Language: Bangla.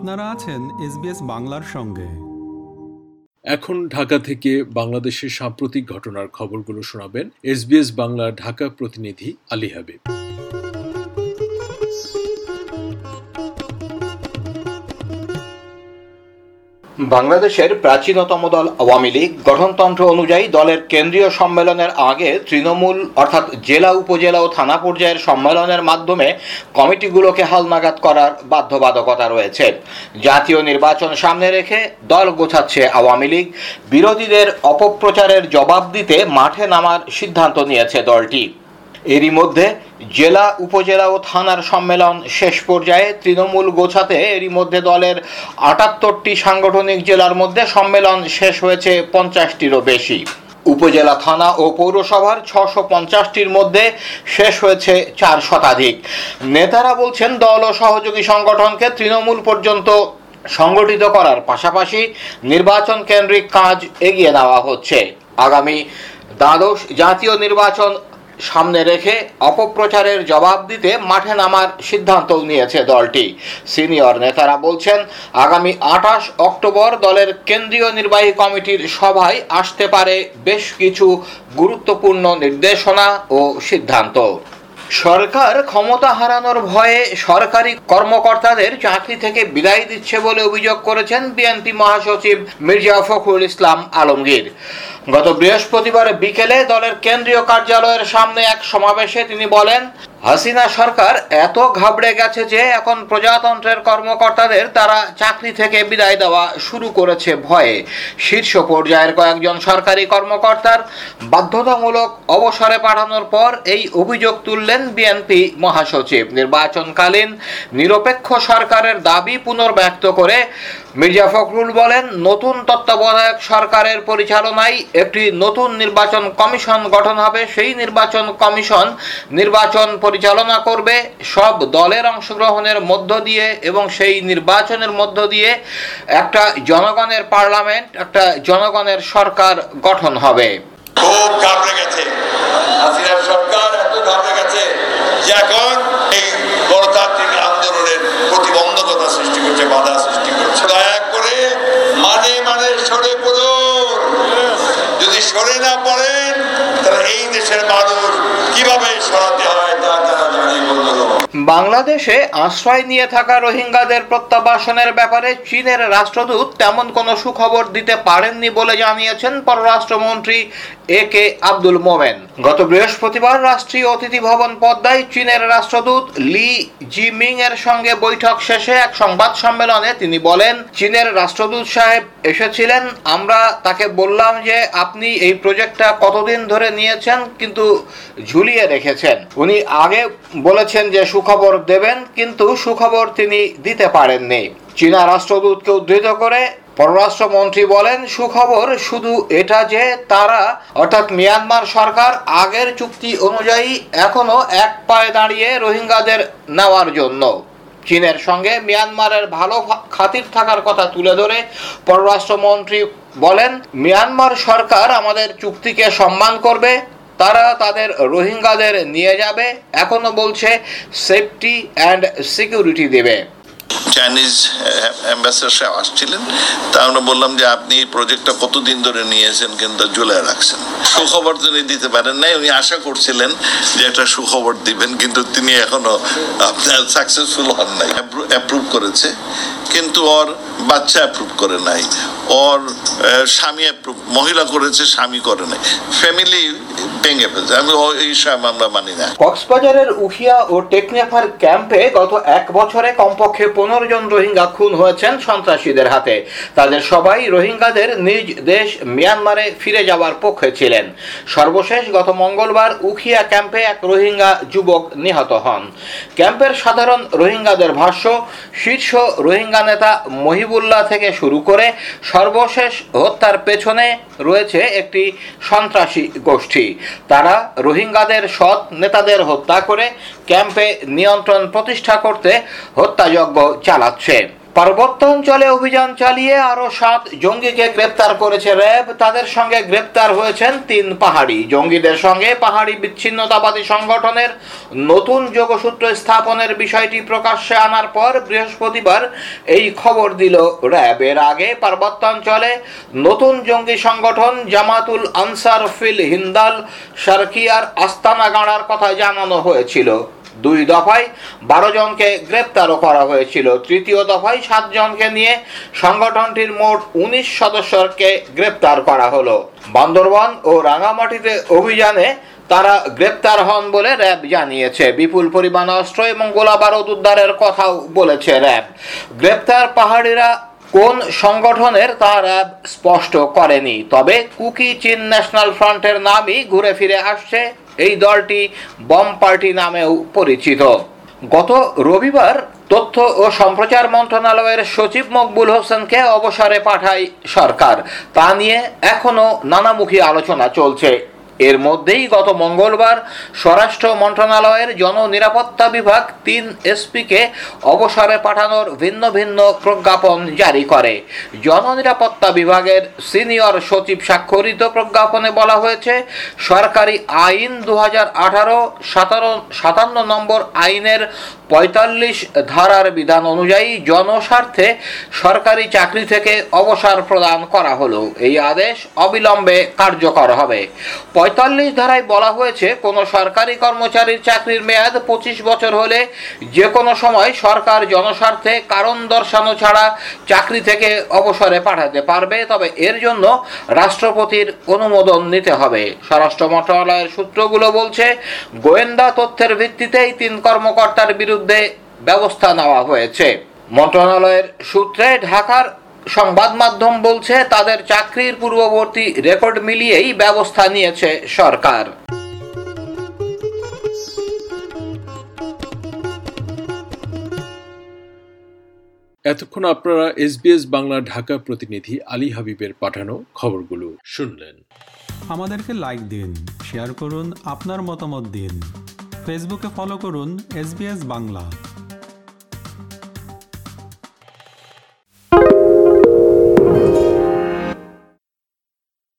আপনারা আছেন এসবিএস বাংলার সঙ্গে। এখন ঢাকা থেকে বাংলাদেশের সাম্প্রতিক ঘটনার খবরগুলো শোনাবেন এসবিএস বাংলার ঢাকা প্রতিনিধি আলী হাবিব। বাংলাদেশের প্রাচীনতম দল আওয়ামী লীগ গঠনতন্ত্র অনুযায়ী দলের কেন্দ্রীয় সম্মেলনের আগে তৃণমূল, অর্থাৎ জেলা, উপজেলা ও থানা পর্যায়ের সম্মেলনের মাধ্যমে কমিটিগুলোকে হালনাগাদ করার বাধ্যবাধকতা রয়েছে। জাতীয় নির্বাচন সামনে রেখে দল গোছাচ্ছে আওয়ামী লীগ। বিরোধীদের অপপ্রচারের জবাব দিতে মাঠে নামার সিদ্ধান্ত নিয়েছে দলটি। এরই মধ্যে জেলা, উপজেলা ও থানার সম্মেলন শেষ পর্যায়ে তৃণমূল গোছাতে এরই মধ্যে দলের আটাত্তরটি সাংগঠনিক জেলার মধ্যে সম্মেলন শেষ হয়েছে পঞ্চাশটিরও বেশি। উপজেলা, থানা ও পৌরসভার ছশো পঞ্চাশটির মধ্যে শেষ হয়েছে চার শতাধিক। নেতারা বলছেন, দল ও সহযোগী সংগঠনকে তৃণমূল পর্যন্ত সংগঠিত করার পাশাপাশি নির্বাচন কেন্দ্রিক কাজ এগিয়ে নেওয়া হচ্ছে। আগামী দ্বাদশ জাতীয় নির্বাচন সামনে রেখে অপপ্রচারের জবাব দিতে মাঠে নামার সিদ্ধান্ত নিয়েছে দলটি। সিনিয়র নেতারা বলছেন, আগামী আঠাশ অক্টোবর দলের কেন্দ্রীয় নির্বাহী কমিটির সভায় আসতে পারে বেশ কিছু গুরুত্বপূর্ণ নির্দেশনা ও সিদ্ধান্ত। সরকার ক্ষমতা হারানোর ভয়ে সরকারি কর্মকর্তাদের চাকরি থেকে বিদায় দিচ্ছে বলে অভিযোগ করেছেন বিএনপি মহাসচিব মির্জা ফখরুল ইসলাম আলমগীর। গত বৃহস্পতিবার বিকেলে দলের কেন্দ্রীয় কার্যালয়ের সামনে এক সমাবেশে তিনি বলেন, হাসিনা সরকার এত ঘাবড়ে গেছে যে এখন প্রজাতন্ত্রের কর্মকর্তাদের তারা চাকরি থেকে বিদায় দেওয়া শুরু করেছে ভয়ে। শীর্ষ পর্যায়ের কয়েকজন সরকারি কর্মকর্তার বাধ্যতামূলক অবসরে পাঠানোর পর এই অভিযোগ তুললেন বিএনপি মহাসচিব। নির্বাচনকালীন নিরপেক্ষ সরকারের দাবি পুনর্ব্যক্ত করে মির্জা ফখরুল বলেন, নতুন তত্ত্বাবধায়ক সরকারের পরিচালনায় একটি নতুন নির্বাচন কমিশন গঠন হবে। সেই নির্বাচন কমিশন নির্বাচন পরিচালনা করবে। সব দলের অংশগ্রহণের মধ্য দিয়ে এবং সেই নির্বাচনের মধ্য দিয়ে একটা জনগণের পার্লামেন্ট, একটা জনগণের সরকার গঠন হবে। খুব গেছে। সরকার এত গেছে যে এখন এই গণতান্ত্রিক আন্দোলনের প্রতিবন্ধকতা সৃষ্টি করছে বাধা সৃষ্টি করছে দয়া করে মানে মানে সরে পড়ুন যদি সরে না পড়েন তাহলে এই দেশের মানুষ কীভাবে সরাতে হয় তা তারা জানে বন্ধুগণ বাংলাদেশে আশ্রয় নিয়ে থাকা রোহিঙ্গাদের প্রত্যাবাসনের ব্যাপারে চীনের রাষ্ট্রদূত তেমন কোনো সুখবর দিতে পারেননি বলে জানিয়েছেন পররাষ্ট্রমন্ত্রী এ কে আব্দুল মোমেন। গত বৃহস্পতিবার রাষ্ট্রীয় অতিথি ভবন পদ্মায় চীনের রাষ্ট্রদূত লি জিমিং এর সঙ্গে বৈঠক শেষে এক সংবাদ সম্মেলনে তিনি বলেন, চীনের রাষ্ট্রদূত সাহেব এসেছিলেন, আমরা তাকে বললাম যে আপনি এই প্রজেক্টটা কতদিন ধরে নিয়েছেন, কিন্তু ঝুলিয়ে রেখেছেন। উনি আগে বলেছেন যে সুখবর দেবেন, কিন্তু সুখবর তিনি দিতে পারেননি। চীনা রাষ্ট্রদূতকে উদ্ধৃত করে পররাষ্ট্রমন্ত্রী বলেন, সুখবর শুধু এটা যে তারা, অর্থাৎ মিয়ানমার সরকার আগের চুক্তি অনুযায়ী এখনও এক পায়ে দাঁড়িয়ে রোহিঙ্গাদের নেওয়ার জন্য। চীনের সঙ্গে মিয়ানমারের ভালো খাতির থাকার কথা তুলে ধরে পররাষ্ট্রমন্ত্রী বলেন, মিয়ানমার সরকার আমাদের চুক্তিকে সম্মান করবে তারা তাদের রোহিঙ্গাদের নিয়ে যাবে। এখনও বলছে সেফটি অ্যান্ড সিকিউরিটি দেবে। চাইনিজ অ্যাম্বাসেডার সাহেব আসছিলেন। তা আমরা বললাম যে আপনি এই প্রজেক্টটা কতদিন ধরে নিয়েছেন কিন্তু ঝুলে রাখছেন। সুখবর তিনি দিতে পারেন নাই। উনি আশা করছিলেন যে একটা সুখবর দিবেন, কিন্তু তিনি এখনও, আপনার সাকসেসফুল হন নাই। অ্যাপ্রুভ করেছে, কিন্তু ওর বাচ্চা অ্যাপ্রুভ করে নাই। ওর স্বামী অ্যাপ্রুভ মহিলা করেছে, স্বামী করে নাই। ফ্যামিলি ভেঙে ফেলছে। আমি এই আমরা মানি না। কক্সবাজারের উখিয়া ও টেকনাফার ক্যাম্পে গত এক বছরে কমপক্ষে পনেরো জন রোহিঙ্গা খুন হয়েছেন সন্ত্রাসীদের হাতে। তাদের সবাই রোহিঙ্গাদের নিজ দেশ মিয়ানমারে ফিরে যাওয়ার পক্ষে ছিলেন। সর্বশেষ গত মঙ্গলবার উখিয়া ক্যাম্পে এক রোহিঙ্গা যুবক নিহত হন। ক্যাম্পের সাধারণ রোহিঙ্গাদের ভাষ্য, শীর্ষ রোহিঙ্গা নেতা মহিবুল্লাহ থেকে শুরু করে সর্বশেষ হত্যার পেছনে রয়েছে একটি সন্ত্রাসী গোষ্ঠী। তারা রোহিঙ্গাদের সৎ নেতাদের হত্যা করে ক্যাম্পে নিয়ন্ত্রণ প্রতিষ্ঠা করতে হত্যাযজ্ঞ চালাচ্ছে। পার্বত্যাঞ্চলে অভিযান চালিয়ে আরও সাত জঙ্গিকে গ্রেপ্তার করেছে র্যাব। তাদের সঙ্গে গ্রেপ্তার হয়েছেন তিন পাহাড়ি। জঙ্গিদের সঙ্গে পাহাড়ি বিচ্ছিন্নতাবাদী সংগঠনের নতুন যোগসূত্র স্থাপনের বিষয়টি প্রকাশ্যে আনার পর বৃহস্পতিবার এই খবর দিল র্যাব। এর আগে পার্বত্যাঞ্চলে নতুন জঙ্গি সংগঠন জামাতুল আনসার ফিল হিন্দাল সার্কিয়ার আস্তানা গাড়ার কথা জানানো হয়েছিল। দুই দফায় বারো জনকে গ্রেপ্তারও করা হয়েছিল। তৃতীয় দফায় সাত জনকে নিয়ে সংগঠনটির মোট উনিশ সদস্যকে গ্রেপ্তার করা হলো। বান্দরবান ও রাঙামাটিতে অভিযানে তারা গ্রেপ্তার হন বলে র্যাব জানিয়েছে। বিপুল পরিমাণ অস্ত্র এবং গোলাবারুদ উদ্ধারের কথাও বলেছে র্যাব। গ্রেপ্তার পাহাড়িরা কোন সংগঠনের তা র্যাব স্পষ্ট করেনি। তবে কুকি চীন ন্যাশনাল ফ্রন্টের নামই ঘুরে ফিরে আসছে। এই দলটি বম পার্টি নামেও পরিচিত। গত রবিবার তথ্য ও সম্প্রচার মন্ত্রণালয়ের সচিব মকবুল হোসেনকে অবসরে পাঠায় সরকার। তা নিয়ে এখনও নানামুখী আলোচনা চলছে। এর মধ্যেই গত মঙ্গলবার স্বরাষ্ট্র মন্ত্রণালয়ের জননিরাপত্তা বিভাগ তিন এসপিকে অবসরে পাঠানোর ভিন্ন ভিন্ন প্রজ্ঞাপন জারি করে। জননিরাপত্তা বিভাগের সিনিয়র সচিব স্বাক্ষরিত প্রজ্ঞাপনে বলা হয়েছে, সরকারি আইন দু হাজার আঠারো সাতান্ন নম্বর আইনের পঁয়তাল্লিশ ধারার বিধান অনুযায়ী জনস্বার্থে সরকারি চাকরি থেকে অবসর প্রদান করা হলো। এই আদেশ অবিলম্বে কার্যকর হবে। পঁয়তাল্লিশ ধারায় বলা হয়েছে, কোনো সরকারি কর্মচারীর চাকরির মেয়াদ পঁচিশ বছর হলে যে কোনো সময় সরকার জনস্বার্থে কারণ দর্শানো ছাড়া চাকরি থেকে অবসরে পাঠাতে পারবে। তবে এর জন্য রাষ্ট্রপতির অনুমোদন নিতে হবে। স্বরাষ্ট্র মন্ত্রণালয়ের সূত্রগুলো বলছে, গোয়েন্দা তথ্যের ভিত্তিতেই তিন কর্মকর্তার বিরুদ্ধে ব্যবস্থা নেওয়া হয়েছে। মন্ত্রণালয়ের সূত্রে ঢাকার সংবাদ মাধ্যম বলছে তাদের চাকরির পূর্ববর্তী রেকর্ড মিলিয়েই ব্যবস্থা নিয়েছে সরকার। এতক্ষণ আপনারা এসবিএস বাংলা ঢাকা প্রতিনিধি আলী হাবিবের পাঠানো খবরগুলো শুনলেন। আমাদেরকে লাইক দিন শেয়ার করুন আপনার মতামত দিন। ফেসবুকে ফলো করুন এস বাংলা।